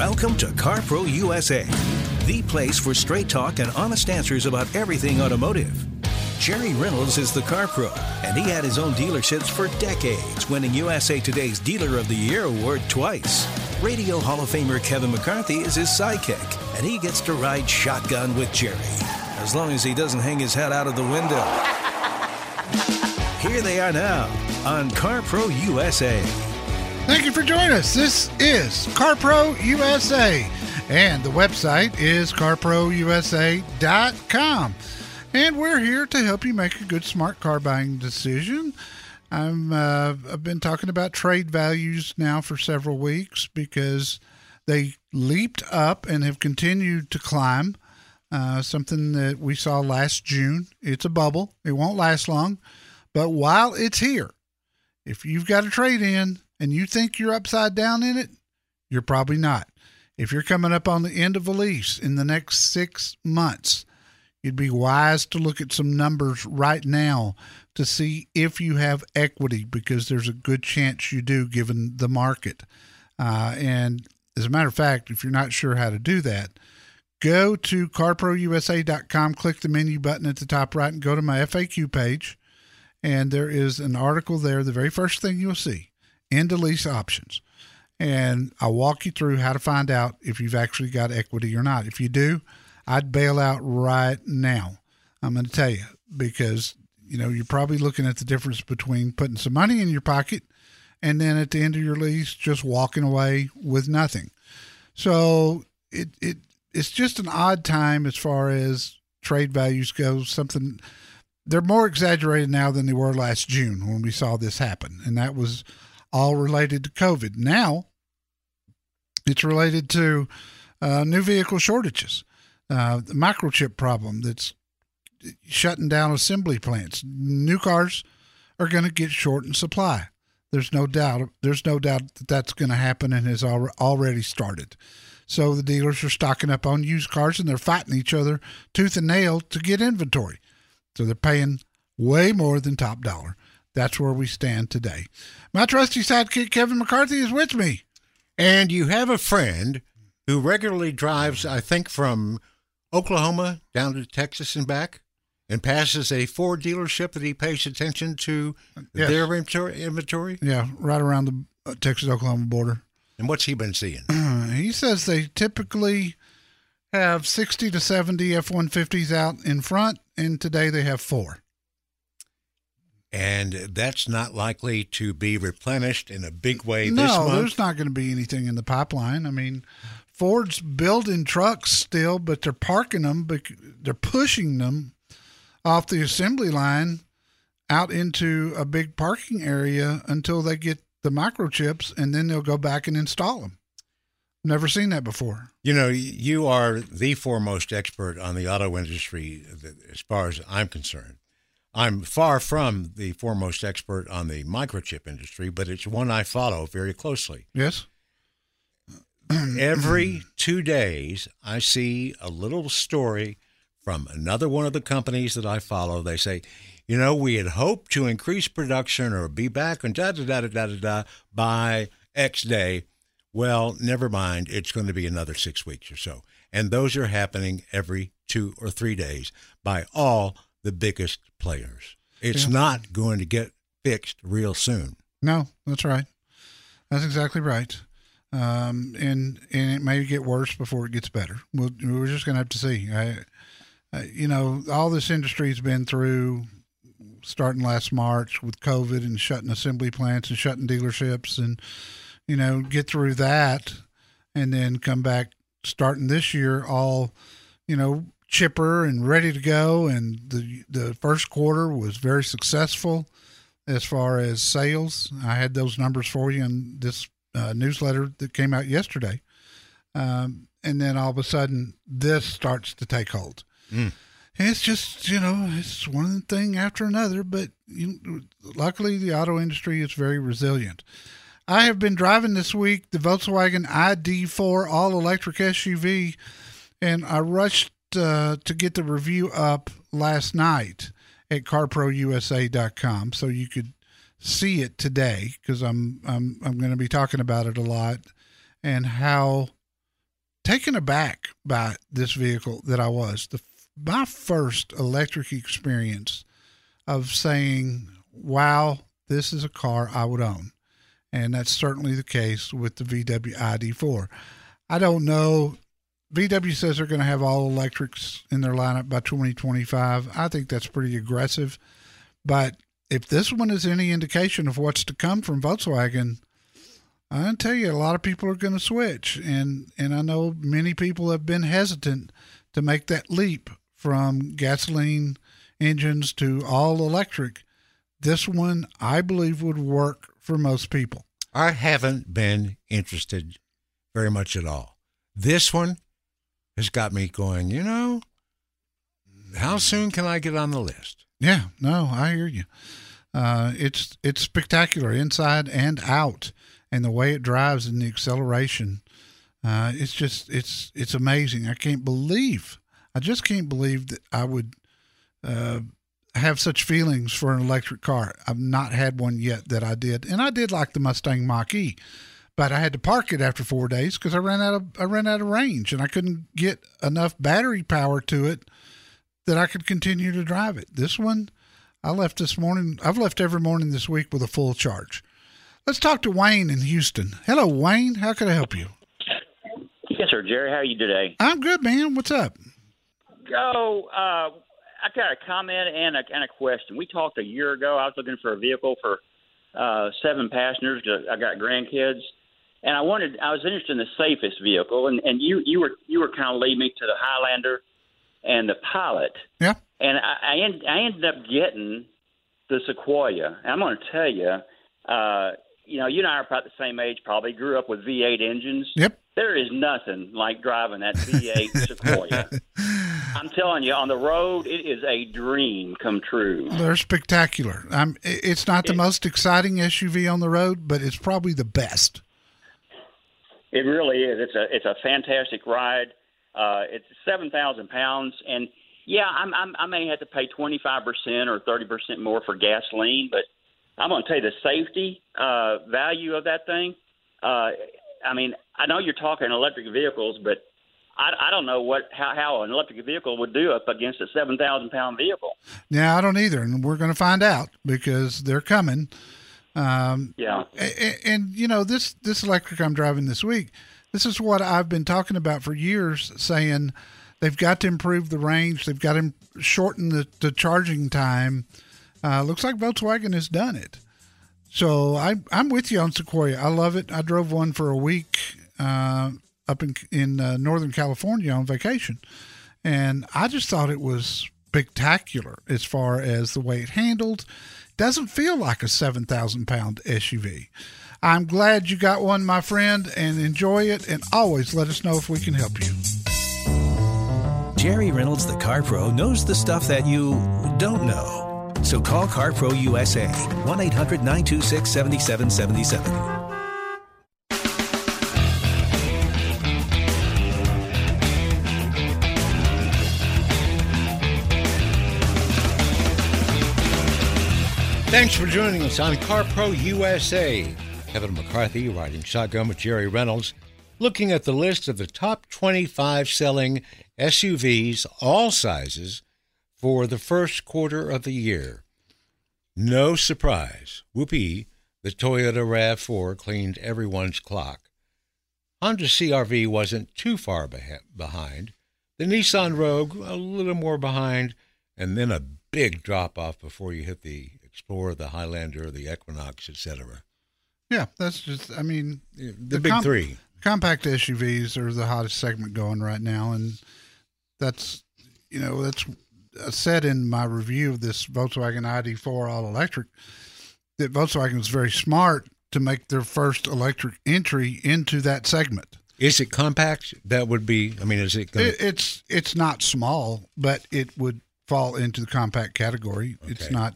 Welcome to CarPro USA, the place for straight talk and honest answers about everything automotive. Jerry Reynolds is the car pro, and he had his own dealerships for decades, winning USA Today's Dealer of the Year award twice. Radio Hall of Famer Kevin McCarthy is his sidekick, and he gets to ride shotgun with Jerry, as long as he doesn't hang his head out of the window. Here they are now on CarPro USA. Thank you for joining us. This is CarPro USA, and the website is carprousa.com. And we're here to help you make a good, smart car buying decision. I'm, uh, I've been talking about trade values now for several weeks because they leaped up and have continued to climb. Uh, something that we saw last June. It's a bubble, it won't last long. But while it's here, if you've got a trade in, and you think you're upside down in it, you're probably not. If you're coming up on the end of a lease in the next six months, you'd be wise to look at some numbers right now to see if you have equity because there's a good chance you do given the market. Uh, and as a matter of fact, if you're not sure how to do that, go to carprousa.com, click the menu button at the top right, and go to my FAQ page. And there is an article there, the very first thing you'll see into lease options. And I'll walk you through how to find out if you've actually got equity or not. If you do, I'd bail out right now. I'm going to tell you because you know you're probably looking at the difference between putting some money in your pocket and then at the end of your lease just walking away with nothing. So it it it's just an odd time as far as trade values go. Something they're more exaggerated now than they were last June when we saw this happen, and that was all related to COVID. Now, it's related to uh, new vehicle shortages, uh, the microchip problem that's shutting down assembly plants. New cars are going to get short in supply. There's no doubt. There's no doubt that that's going to happen and has already started. So the dealers are stocking up on used cars and they're fighting each other tooth and nail to get inventory. So they're paying way more than top dollar. That's where we stand today. My trusty sidekick, Kevin McCarthy, is with me. And you have a friend who regularly drives, I think, from Oklahoma down to Texas and back and passes a Ford dealership that he pays attention to yes. their inventory? Yeah, right around the uh, Texas Oklahoma border. And what's he been seeing? he says they typically have 60 to 70 F 150s out in front, and today they have four and that's not likely to be replenished in a big way no, this month. there's not going to be anything in the pipeline. I mean, Ford's building trucks still, but they're parking them, but they're pushing them off the assembly line out into a big parking area until they get the microchips, and then they'll go back and install them. Never seen that before. You know, you are the foremost expert on the auto industry as far as I'm concerned. I'm far from the foremost expert on the microchip industry, but it's one I follow very closely. Yes. Every two days, I see a little story from another one of the companies that I follow. They say, you know, we had hoped to increase production or be back and da da da da da da, da by X day. Well, never mind. It's going to be another six weeks or so. And those are happening every two or three days by all the biggest players. It's yeah. not going to get fixed real soon. No, that's right. That's exactly right. Um, and and it may get worse before it gets better. We'll, we're just going to have to see. I, I, you know, all this industry's been through starting last March with COVID and shutting assembly plants and shutting dealerships, and you know, get through that, and then come back starting this year all, you know, chipper and ready to go. And the the first quarter was very successful as far as sales. I had those numbers for you in this uh, newsletter that came out yesterday. Um, and then all of a sudden, this starts to take hold. Mm. it's just you know it's one thing after another. But you, luckily, the auto industry is very resilient. I have been driving this week the Volkswagen ID4 all electric SUV, and I rushed uh, to get the review up last night at carprousa.com so you could see it today because I'm I'm I'm going to be talking about it a lot and how taken aback by this vehicle that I was. The my first electric experience of saying, "Wow, this is a car I would own," and that's certainly the case with the VW ID4. I don't know. VW says they're going to have all electrics in their lineup by 2025. I think that's pretty aggressive, but if this one is any indication of what's to come from Volkswagen, I tell you, a lot of people are going to switch, and and I know many people have been hesitant to make that leap from gasoline engines to all electric. This one, I believe, would work for most people. I haven't been interested very much at all. This one has got me going. You know, how soon can I get on the list? Yeah, no, I hear you. Uh, it's it's spectacular inside and out and the way it drives and the acceleration. Uh, it's just it's it's amazing. I can't believe I just can't believe that I would uh, have such feelings for an electric car. I've not had one yet that I did, and I did like the Mustang Mach E, but I had to park it after four days because I ran out of I ran out of range and I couldn't get enough battery power to it that I could continue to drive it. This one, I left this morning. I've left every morning this week with a full charge. Let's talk to Wayne in Houston. Hello, Wayne. How can I help you? Yes, sir. Jerry, how are you today? I'm good, man. What's up? Go. Uh, I got a comment and a, and a question. We talked a year ago. I was looking for a vehicle for uh, seven passengers. I got grandkids, and I wanted. I was interested in the safest vehicle, and, and you you were you were kind of leading me to the Highlander and the Pilot. Yeah. And I I, end, I ended up getting the Sequoia. And I'm going to tell you. Uh, you know, you and I are about the same age, probably. Grew up with V8 engines. Yep. There is nothing like driving that V8 Sequoia. I'm telling you, on the road, it is a dream come true. They're spectacular. I'm, it's not the most exciting SUV on the road, but it's probably the best. It really is. It's a it's a fantastic ride. Uh, it's seven thousand pounds, and yeah, I'm, I'm I may have to pay twenty five percent or thirty percent more for gasoline, but I'm going to tell you the safety uh, value of that thing. Uh, I mean, I know you're talking electric vehicles, but I, I don't know what how, how an electric vehicle would do up against a seven thousand pound vehicle. Yeah, I don't either, and we're going to find out because they're coming. Um, Yeah. and, and you know this this electric I'm driving this week. This is what I've been talking about for years, saying they've got to improve the range. They've got to shorten the, the charging time. Uh, looks like Volkswagen has done it. So I, I'm with you on Sequoia. I love it. I drove one for a week uh, up in in uh, Northern California on vacation, and I just thought it was spectacular as far as the way it handled. Doesn't feel like a seven thousand pound SUV. I'm glad you got one, my friend, and enjoy it. And always let us know if we can help you. Jerry Reynolds, the Car Pro, knows the stuff that you don't know. So call Car Pro USA, 1 800 926 7777. Thanks for joining us on CarPro USA. Kevin McCarthy riding shotgun with Jerry Reynolds, looking at the list of the top 25 selling SUVs, all sizes, for the first quarter of the year. No surprise, whoopee, the Toyota RAV4 cleaned everyone's clock. Honda CRV wasn't too far behind. The Nissan Rogue a little more behind, and then a big drop off before you hit the Explorer, the Highlander, the Equinox, etc. Yeah, that's just. I mean, The, The big comp- three. compact SUVs are the hottest segment going right now, and that's you know that's I said in my review of this Volkswagen ID4 all electric that Volkswagen was very smart to make their first electric entry into that segment. Is it compact? That would be. I mean, is it going It, it's it's not small, but it would fall into the compact category. It's not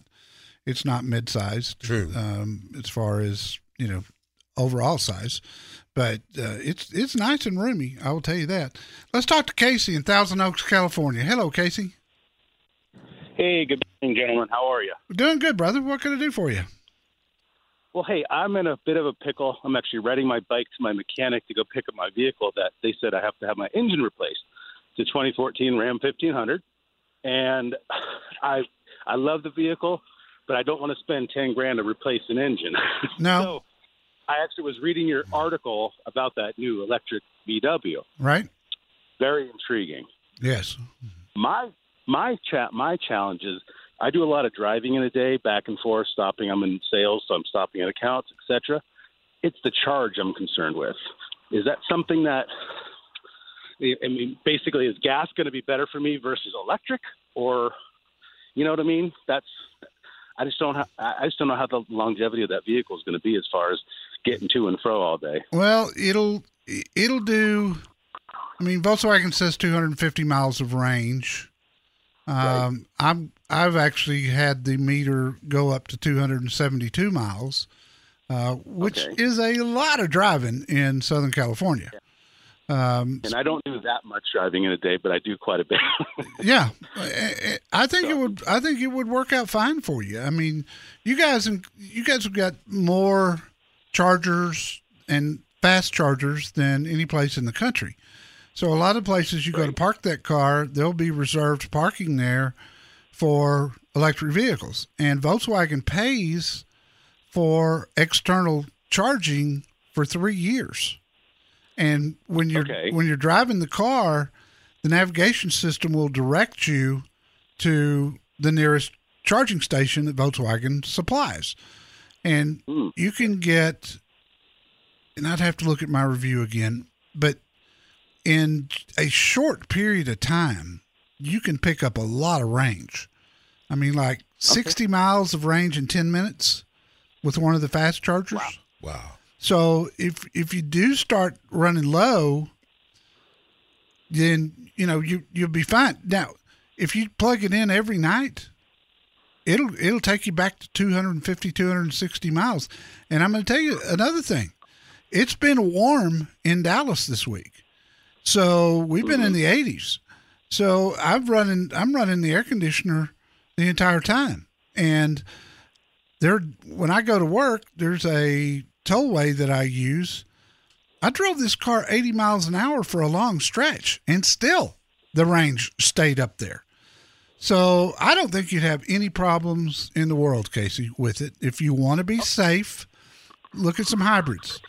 it's not mid-sized. True. Um, as far as you know, overall size, but uh, it's it's nice and roomy. I will tell you that. Let's talk to Casey in Thousand Oaks, California. Hello, Casey. Hey, good morning, gentlemen. How are you? Doing good, brother. What can I do for you? Well, hey, I'm in a bit of a pickle. I'm actually riding my bike to my mechanic to go pick up my vehicle that they said I have to have my engine replaced. It's a 2014 Ram 1500, and I I love the vehicle, but I don't want to spend 10 grand to replace an engine. No. so I actually was reading your article about that new electric VW. Right? Very intriguing. Yes. My my chat my challenge is I do a lot of driving in a day, back and forth, stopping. I'm in sales, so I'm stopping at accounts, etc. It's the charge I'm concerned with. Is that something that I mean, basically, is gas going to be better for me versus electric, or you know what I mean? That's I just don't ha- I just don't know how the longevity of that vehicle is going to be as far as getting to and fro all day. Well, it'll it'll do. I mean, Volkswagen says 250 miles of range. Um, I'm I've actually had the meter go up to 272 miles, uh, which Okay. is a lot of driving in Southern California. Um, And I don't do that much driving in a day, but I do quite a bit. yeah, I think it would. I think it would work out fine for you. I mean, you guys, you guys have got more chargers and fast chargers than any place in the country. So a lot of places you go to park that car, there'll be reserved parking there for electric vehicles, and Volkswagen pays for external charging for three years. And when you're Okay. when you're driving the car, the navigation system will direct you to the nearest charging station that Volkswagen supplies. And Hmm. you can get, and I'd have to look at my review again, but in a short period of time, you can pick up a lot of range. I mean, like 60 miles of range in 10 minutes with one of the fast chargers. Wow. So if if you do start running low, then you know you you'll be fine. Now, if you plug it in every night, it'll it'll take you back to 250 260 miles. And I'm going to tell you another thing. It's been warm in Dallas this week. So, we've been in the mm-hmm. 80s. So, I've running I'm running the air conditioner the entire time. And there when I go to work, there's a tollway that I use. I drove this car 80 miles an hour for a long stretch, and still the range stayed up there. So I don't think you'd have any problems in the world, Casey, with it. If you want to be safe, look at some hybrids,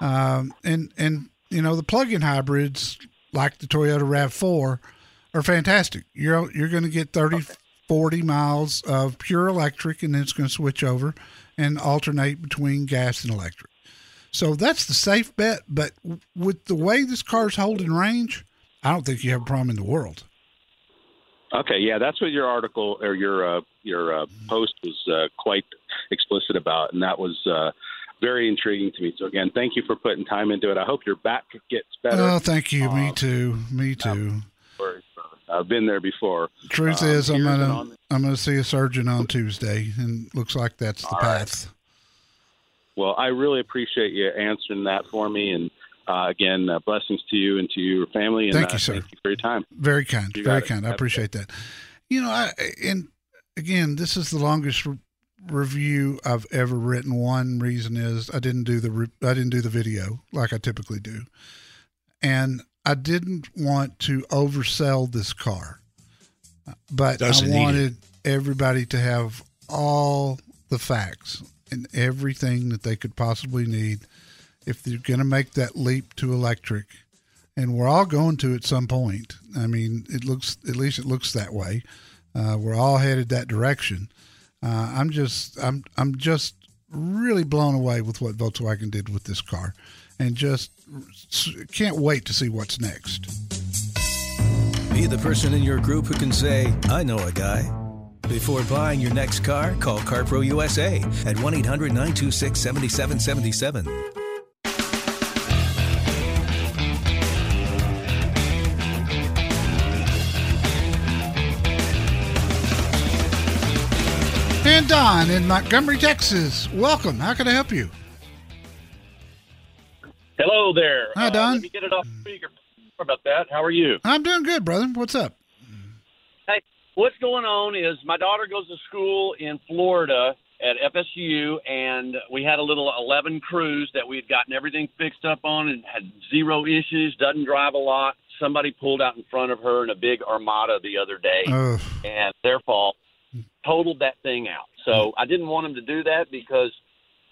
um, and and you know the plug-in hybrids like the Toyota Rav4 are fantastic. You're you're going to get 30, 40 miles of pure electric, and then it's going to switch over and alternate between gas and electric. So that's the safe bet. But with the way this car's holding range, I don't think you have a problem in the world. Okay, yeah, that's what your article or your uh, your uh, post was uh, quite explicit about, and that was uh, very intriguing to me. So again, thank you for putting time into it. I hope your back gets better. Oh, thank you. Me Um, too. Me too. I've been there before. Truth um, is, I'm gonna on- I'm gonna see a surgeon on Tuesday, and looks like that's the All right. path. Well, I really appreciate you answering that for me, and uh, again, uh, blessings to you and to your family. And Thank uh, you, sir. Thank you for your time. Very kind. You Very got it. kind. I appreciate that. You know, I and again, this is the longest re- review I've ever written. One reason is I didn't do the re- I didn't do the video like I typically do, and I didn't want to oversell this car, but Doesn't I wanted everybody to have all the facts and everything that they could possibly need if they're going to make that leap to electric and we're all going to at some point. I mean, it looks at least it looks that way. Uh, we're all headed that direction. Uh, I'm just I'm I'm just really blown away with what Volkswagen did with this car, and just can't wait to see what's next. Be the person in your group who can say, I know a guy. Before buying your next car, call CarPro USA at 1 800 926 7777. And Don in Montgomery, Texas, welcome. How can I help you? Hello there. Hi, Uh, Don. let me get it off speaker. Sorry about that. How are you? I'm doing good, brother. What's up? Hey, what's going on is my daughter goes to school in Florida at FSU, and we had a little 11 Cruze that we had gotten everything fixed up on and had zero issues. Doesn't drive a lot. Somebody pulled out in front of her in a big Armada the other day, Ugh. and their fault totaled that thing out. So I didn't want them to do that because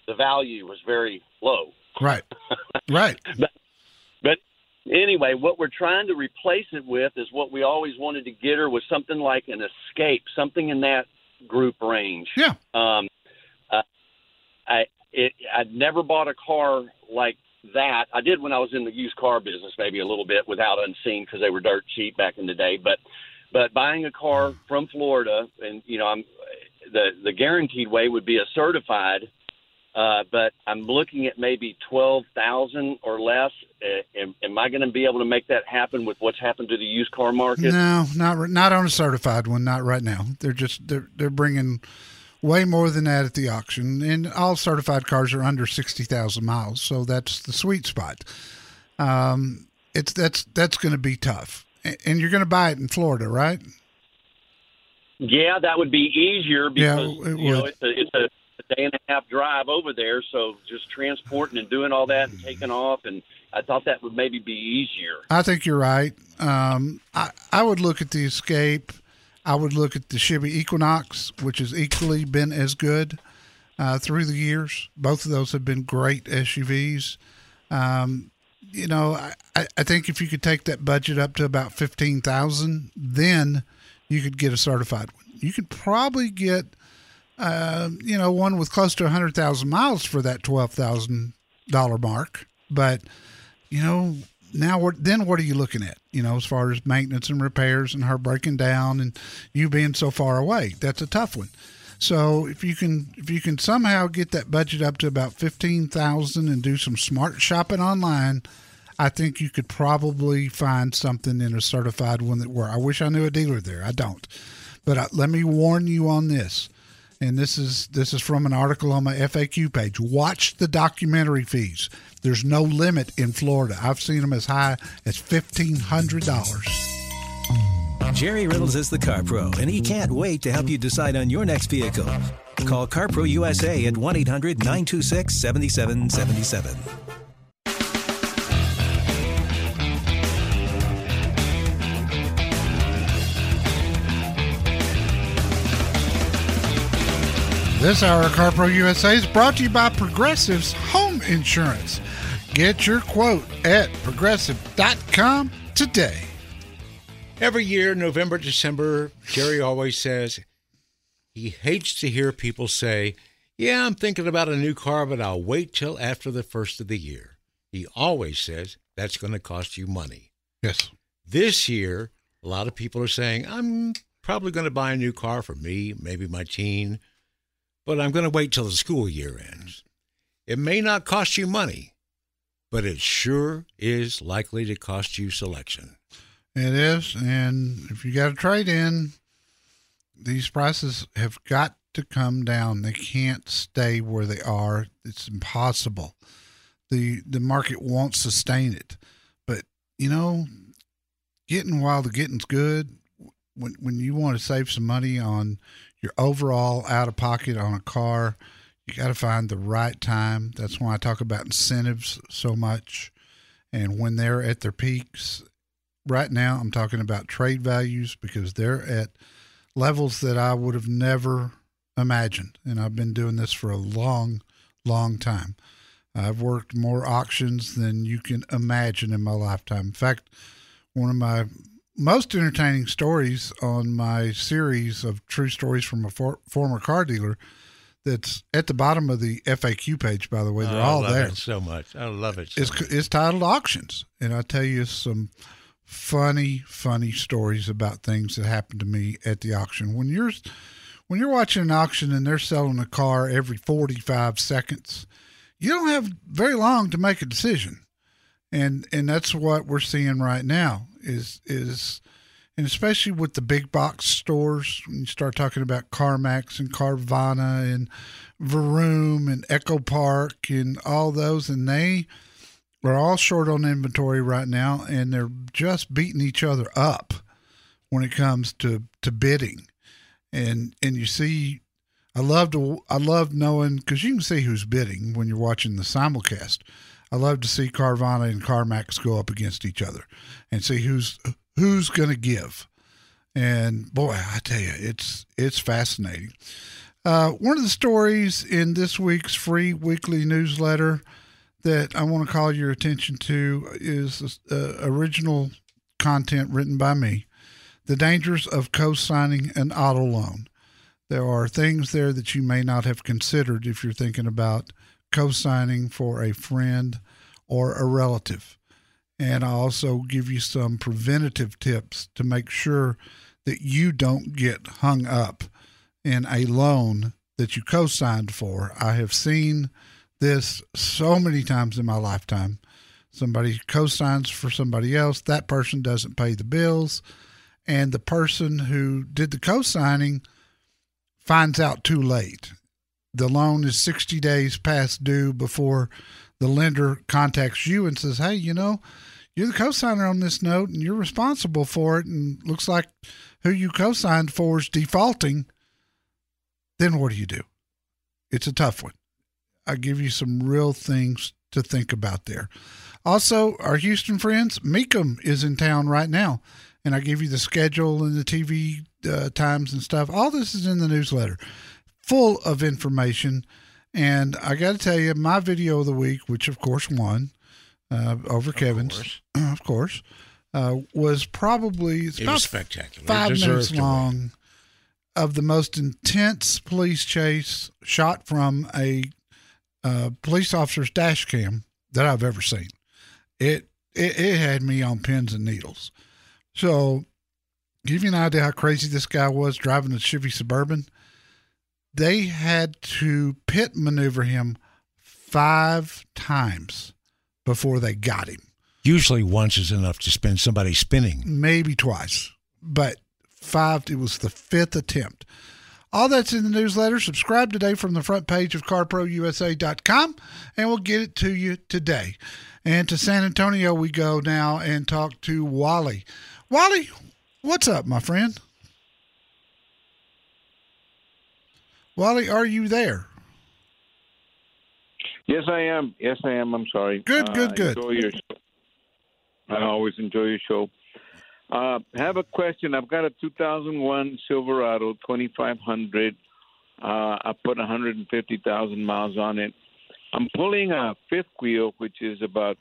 the value was very low. Right, right. But but anyway, what we're trying to replace it with is what we always wanted to get her was something like an escape, something in that group range. Yeah. Um, uh, I it, I'd never bought a car like that. I did when I was in the used car business, maybe a little bit without unseen because they were dirt cheap back in the day. But but buying a car from Florida, and you know, I'm the the guaranteed way would be a certified. Uh, but I'm looking at maybe twelve thousand or less. Uh, am, am I going to be able to make that happen with what's happened to the used car market? No, not not on a certified one. Not right now. They're just they're they're bringing way more than that at the auction, and all certified cars are under sixty thousand miles. So that's the sweet spot. Um, it's that's that's going to be tough, and you're going to buy it in Florida, right? Yeah, that would be easier Yeah, because it you know it's a, it's a, a day and a half drive over there. So just transporting and doing all that and taking off, and I thought that would maybe be easier. I think you're right. Um, I I would look at the Escape. I would look at the Chevy Equinox, which has equally been as good uh, through the years. Both of those have been great SUVs. Um, you know, I, I- think if you could take that budget up to about fifteen thousand, then you could get a certified one. You could probably get, uh, you know, one with close to hundred thousand miles for that twelve thousand dollar mark. But you know, now what? Then what are you looking at? You know, as far as maintenance and repairs and her breaking down and you being so far away, that's a tough one. So if you can, if you can somehow get that budget up to about fifteen thousand and do some smart shopping online, I think you could probably find something in a certified one that were. I wish I knew a dealer there. I don't, but uh, let me warn you on this. And this is this is from an article on my FAQ page. Watch the documentary fees. There's no limit in Florida. I've seen them as high as fifteen hundred dollars. Jerry Reynolds is the Car Pro, and he can't wait to help you decide on your next vehicle. Call CarPro USA at 1 800 926 7777. This hour of CarPro USA is brought to you by Progressive's Home Insurance. Get your quote at progressive.com today. Every year, November, December, Jerry always says he hates to hear people say, Yeah, I'm thinking about a new car, but I'll wait till after the first of the year. He always says that's going to cost you money. Yes. This year, a lot of people are saying, I'm probably going to buy a new car for me, maybe my teen, but I'm going to wait till the school year ends. It may not cost you money, but it sure is likely to cost you selection. It is. And if you got a trade in, these prices have got to come down. They can't stay where they are. It's impossible. The the market won't sustain it. But you know, getting while the getting's good, when when you want to save some money on your overall out of pocket on a car, you got to find the right time. That's why I talk about incentives so much. And when they're at their peaks, right now I'm talking about trade values because they're at levels that I would have never imagined. And I've been doing this for a long, long time. I've worked more auctions than you can imagine in my lifetime. In fact, one of my most entertaining stories on my series of true stories from a for, former car dealer that's at the bottom of the FAQ page, by the way. They're oh, I all love there it so much. I love it. So is much. is titled auctions, and I tell you some funny, funny stories about things that happened to me at the auction. When you're when you're watching an auction and they're selling a car every 45 seconds, you don't have very long to make a decision, and and that's what we're seeing right now. Is is and especially with the big box stores, when you start talking about CarMax and Carvana and Vroom and EchoPark and all those, and they are all short on inventory right now, and they're just beating each other up when it comes to to bidding, and and you see I love to I love knowing because you can see who's bidding when you're watching the simulcast. I love to see Carvana and CarMax go up against each other and see who's who's going to give. And boy, I tell you, it's it's fascinating. Uh, one of the stories in this week's free weekly newsletter that I want to call your attention to is uh, original content written by me The Dangers of Co signing an Auto Loan. There are things there that you may not have considered if you're thinking about co signing for a friend or a relative. And I also give you some preventative tips to make sure that you don't get hung up in a loan that you co signed for. I have seen this so many times in my lifetime. Somebody co signs for somebody else, that person doesn't pay the bills, and the person who did the co signing finds out too late. The loan is 60 days past due before the lender contacts you and says, Hey, you know, you're the co-signer on this note and you're responsible for it and looks like who you co-signed for is defaulting then what do you do? It's a tough one. I give you some real things to think about there. Also our houston friends Mecum is in town right now and i give you the schedule and the tv uh, times and stuff. All this is in the newsletter full of information and i got to tell you my video of the week which of course won uh, over Of Kevin's, course. of course, uh, was probably It about was spectacular. five minutes deserves to win. long of the most intense police chase shot from a uh, police officer's dash cam that I've ever seen. It, it it had me on pins and needles. So, give you an idea how crazy this guy was driving a Chevy Suburban. They had to pit maneuver him five times before they got him Usually once is enough to spend somebody spinning. maybe twice, but five, it was the fifth attempt. All that's in the newsletter. Subscribe today from the front page of carprousa.com and we'll get it to you today. And to San Antonio we go now and talk to Wally. Wally, what's up, my friend? Wally, are you there? Yes, I am. Yes, I am. I'm sorry. Good, good, I good. Enjoy your show. I always enjoy your show. Uh, have a question. I've got a 2001 Silverado 2500. Uh, I put 150,000 miles on it. I'm pulling a fifth wheel, which is about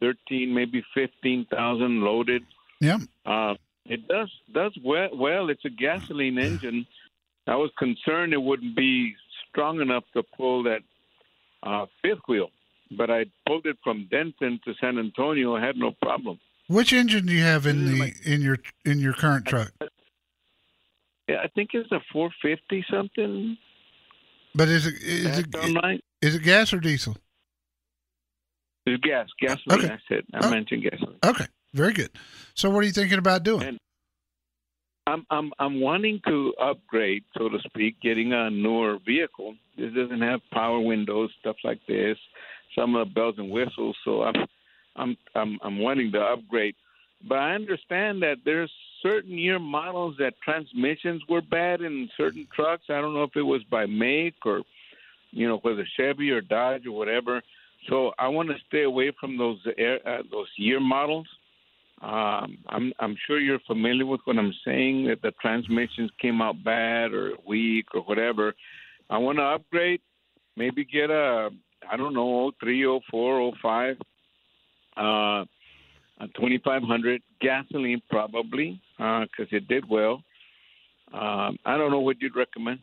13, maybe 15,000 loaded. Yeah. Uh, it does does well. Well, it's a gasoline engine. I was concerned it wouldn't be strong enough to pull that uh, fifth wheel, but I pulled it from Denton to San Antonio. I had no problem. Which engine do you have in the in your in your current truck? Yeah, I think it's a 450 something. But is it is it all right. it gas or diesel? It's gas, gasoline. Okay. That's it. I Oh. mentioned gasoline. Okay, very good. So, what are you thinking about doing? And- I'm I'm I'm wanting to upgrade, so to speak, getting a newer vehicle. This doesn't have power windows, stuff like this, some of the bells and whistles. So I'm I'm I'm I'm wanting to upgrade. But I understand that there's certain year models that transmissions were bad in certain trucks. I don't know if it was by make or you know whether Chevy or Dodge or whatever. So I want to stay away from those air, uh, those year models. Um, I'm I'm sure you're familiar with what I'm saying that the transmissions came out bad or weak or whatever. I want to upgrade, maybe get a I don't know 03, 04, 05, uh, a 2500 gasoline probably because it did well. Um, I don't know what you'd recommend.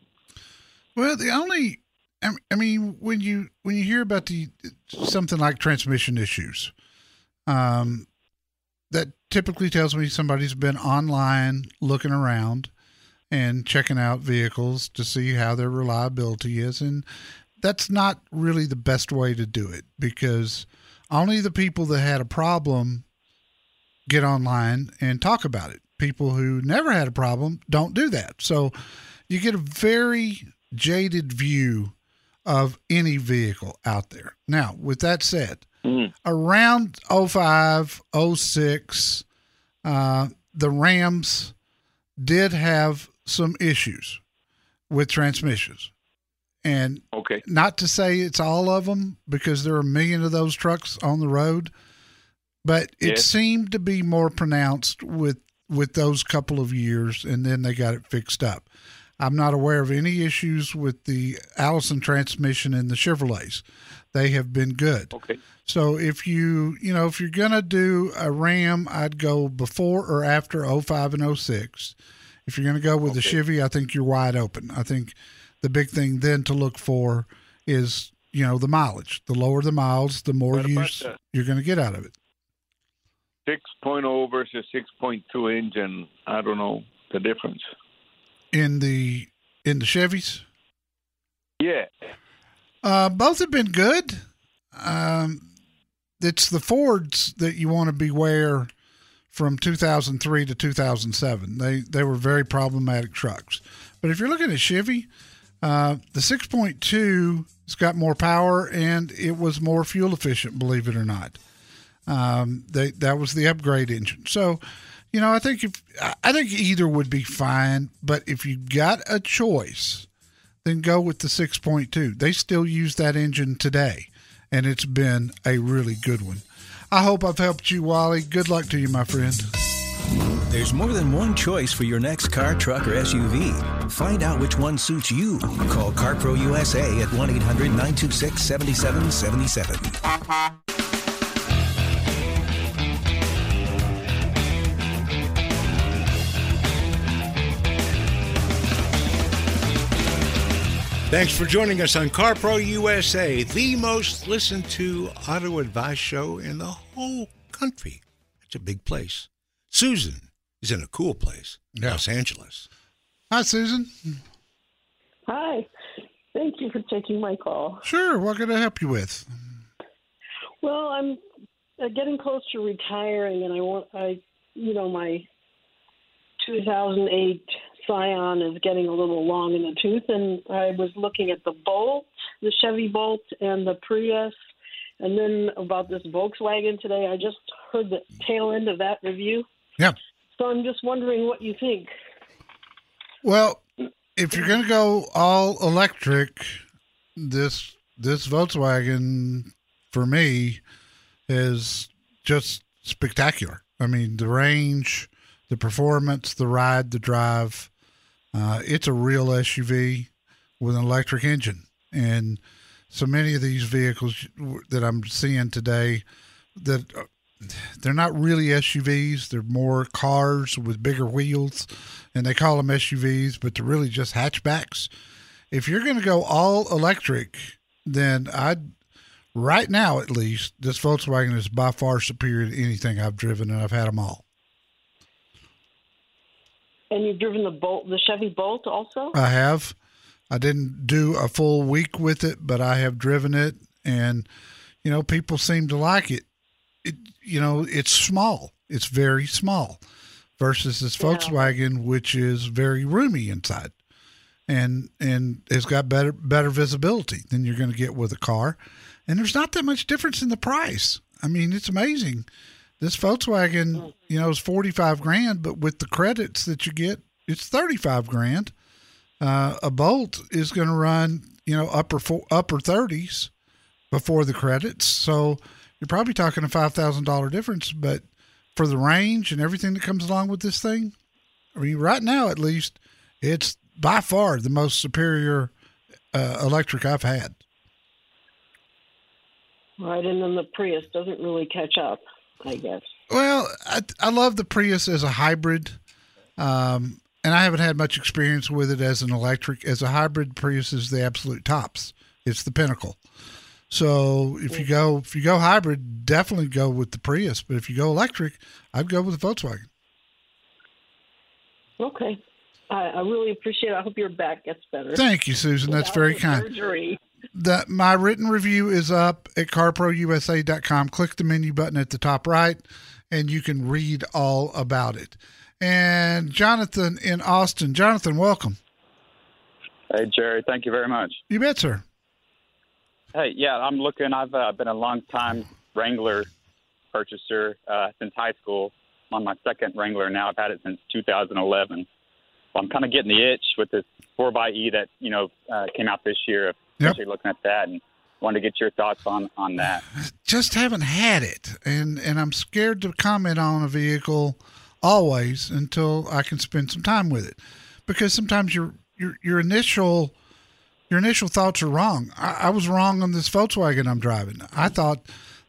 Well, the only, I mean, when you when you hear about the something like transmission issues, um, that typically tells me somebody's been online looking around and checking out vehicles to see how their reliability is, and that's not really the best way to do it because only the people that had a problem get online and talk about it. People who never had a problem don't do that. So you get a very jaded view of any vehicle out there. Now, with that said, Mm. around 05, 06, uh, the Rams did have some issues with transmissions. And Okay. not to say it's all of them because there are a million of those trucks on the road, but it Yes. seemed to be more pronounced with with those couple of years, and then they got it fixed up. I'm not aware of any issues with the Allison transmission in the Chevrolets. They have been good. Okay. So if you you know if you're gonna do a Ram, I'd go before or after 05 and 06. If you're gonna go with the Chevy, I think you're wide open. I think the big thing then to look for is you know the mileage. The lower the miles, the more use the- you're gonna get out of it. 6.0 versus 6.2 engine. I don't know the difference. In the in the Chevys, Yeah. Uh, both have been good. Um, it's the Fords that you want to beware from 2003 to 2007. They they were very problematic trucks. But if you're looking at Chevy, uh, the 6.2 has got more power and it was more fuel efficient. Believe it or not, um, they, that was the upgrade engine. So, you know, I think if I- think either would be fine. But if you got a choice, then go with the 6.2. They still use that engine today, and it's been a really good one. I hope I've helped you, Wally. Good luck to you, my friend. There's more than one choice for your next car, truck, or SUV. Find out which one suits you. Call CarPro USA at 1 800 926 7777. Thanks for joining us on CarPro USA, the most listened to auto advice show in the whole country. It's a big place. Susan is in a cool place, Yeah. Los Angeles. Hi, Susan. Hi. Thank you for taking my call. Sure. What can I help you with? Well, I'm uh, getting close to retiring, and I want I, you know, my 2008 Scion is getting a little long in the tooth, and I was looking at the Bolt, the Chevy Bolt, and the Prius, and then about this Volkswagen today. I just heard the tail end of that review, Yeah. so I'm just wondering what you think. Well, if you're going to go all electric, this this Volkswagen for me is just spectacular. I mean, the range, the performance, the ride, the drive. Uh, it's a real SUV with an electric engine, and so many of these vehicles that I'm seeing today that uh, they're not really SUVs. They're more cars with bigger wheels, and they call them SUVs, but they're really just hatchbacks. If you're going to go all electric, then I'd right now at least this Volkswagen is by far superior to anything I've driven, and I've had them all. And you've driven the Bolt, the Chevy Bolt, also. I have. I didn't do a full week with it, but I have driven it, and you know, people seem to like it. It, you know, it's small. It's very small, versus this Yeah. Volkswagen, which is very roomy inside, and and it's got better better visibility than you're going to get with a car, and there's not that much difference in the price. I mean, it's amazing. This Volkswagen, you know, is forty five grand, but with the credits that you get, it's thirty five grand uh, a Bolt is going to run, you know, upper four, upper thirties before the credits. So you're probably talking a five thousand dollar difference. But for the range and everything that comes along with this thing, I mean, right now at least, it's by far the most superior uh, electric I've had. Right, and then the Prius doesn't really catch up, I guess. Well, I, I love the Prius as a hybrid. Um, and I haven't had much experience with it as an electric. As a hybrid, Prius is the absolute tops. It's the pinnacle. So if you go if you go hybrid, definitely go with the Prius. But if you go electric, I'd go with the Volkswagen. Okay. I, I really appreciate it. I hope your back gets better. Thank you, Susan. That's Without very kind. Surgery. The, my written review is up at carprousa.com. Click the menu button at the top right, and you can read all about it. And Jonathan in Austin. Jonathan, welcome. Hey, Jerry, thank you very much. You bet, sir. Hey, yeah, I'm looking. I've uh, been a long time Wrangler purchaser uh, since high school. I'm on my second Wrangler now. I've had it since 2011. I'm kind of getting the itch with this 4xE that you know uh, came out this year. Yep. Especially looking at that and wanted to get your thoughts on on that. Just haven't had it, and and I'm scared to comment on a vehicle always until I can spend some time with it, because sometimes your your your initial your initial thoughts are wrong. I, I was wrong on this Volkswagen I'm driving. I thought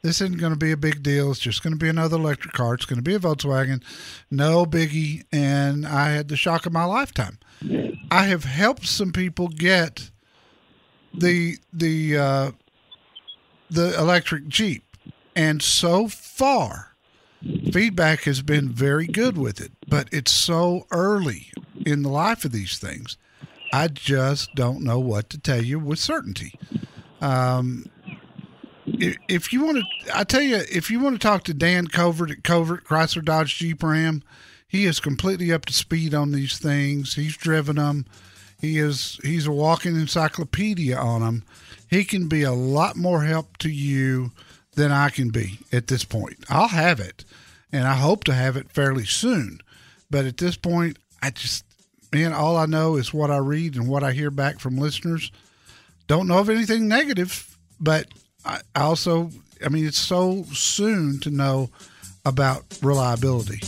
this isn't going to be a big deal. It's just going to be another electric car. It's going to be a Volkswagen, no biggie. And I had the shock of my lifetime. I have helped some people get the the uh, the electric Jeep, and so far, feedback has been very good with it. But it's so early in the life of these things. I just don't know what to tell you with certainty. Um, if, if you want to, I tell you, if you want to talk to Dan Covert at Covert Chrysler Dodge Jeep Ram, he is completely up to speed on these things. He's driven them. He is he's a walking encyclopedia on them. He can be a lot more help to you than I can be at this point. I'll have it, and I hope to have it fairly soon. But at this point, I just man, all I know is what I read and what I hear back from listeners. Don't know of anything negative, but I also, I mean, it's so soon to know about reliability.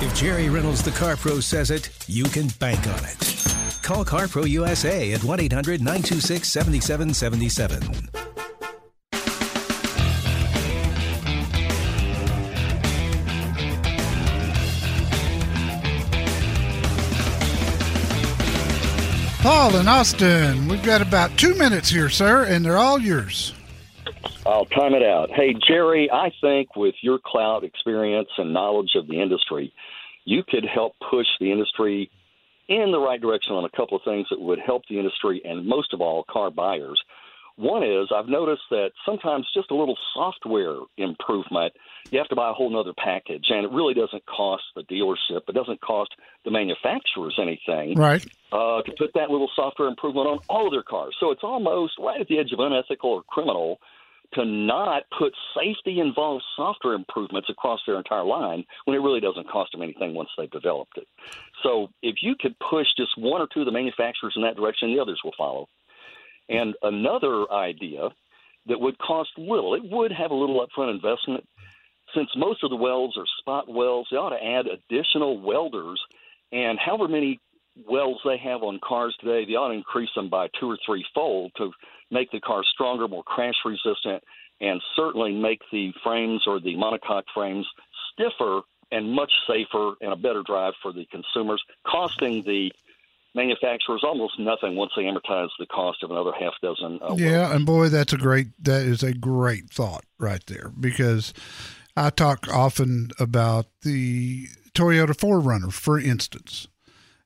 If Jerry Reynolds, the Car Pro, says it, you can bank on it. Call CarPro USA at 1 800 926 7777. Paul and Austin, we've got about two minutes here, sir, and they're all yours. I'll time it out. Hey, Jerry, I think with your cloud experience and knowledge of the industry, you could help push the industry in the right direction on a couple of things that would help the industry and most of all car buyers. One is I've noticed that sometimes just a little software improvement, you have to buy a whole nother package, and it really doesn't cost the dealership. It doesn't cost the manufacturers anything Right. uh, to put that little software improvement on all of their cars. So it's almost right at the edge of unethical or criminal to not put safety involved software improvements across their entire line when it really doesn't cost them anything once they've developed it. So if you could push just one or two of the manufacturers in that direction, the others will follow. And another idea that would cost little, it would have a little upfront investment. Since most of the welds are spot welds, they ought to add additional welders. And however many welds they have on cars today, they ought to increase them by two or three fold to make the car stronger, more crash resistant, and certainly make the frames or the monocoque frames stiffer and much safer and a better drive for the consumers, costing the manufacturers almost nothing once they amortize the cost of another half dozen. Uh, Yeah, and boy, that's a great that is a great thought right there because I talk often about the Toyota 4Runner, for instance,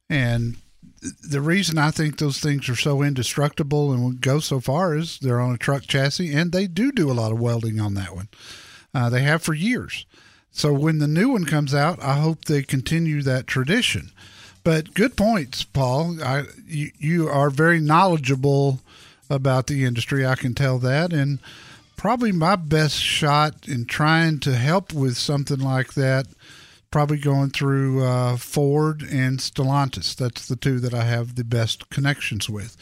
and the reason I think those things are so indestructible and go so far is they're on a truck chassis, and they do do a lot of welding on that one. Uh, they have for years. So when the new one comes out, I hope they continue that tradition. But good points, Paul. I, you, you are very knowledgeable about the industry. I can tell that. And probably my best shot in trying to help with something like that, probably going through uh, Ford and Stellantis. That's the two that I have the best connections with.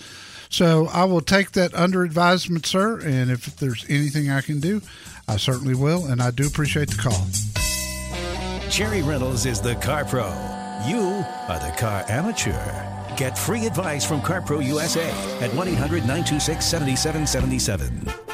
So I will take that under advisement, sir. And if there's anything I can do, I certainly will. And I do appreciate the call. Jerry Reynolds is the Car Pro. You are the car amateur. Get free advice from CarPro USA at 1 800 926 7777.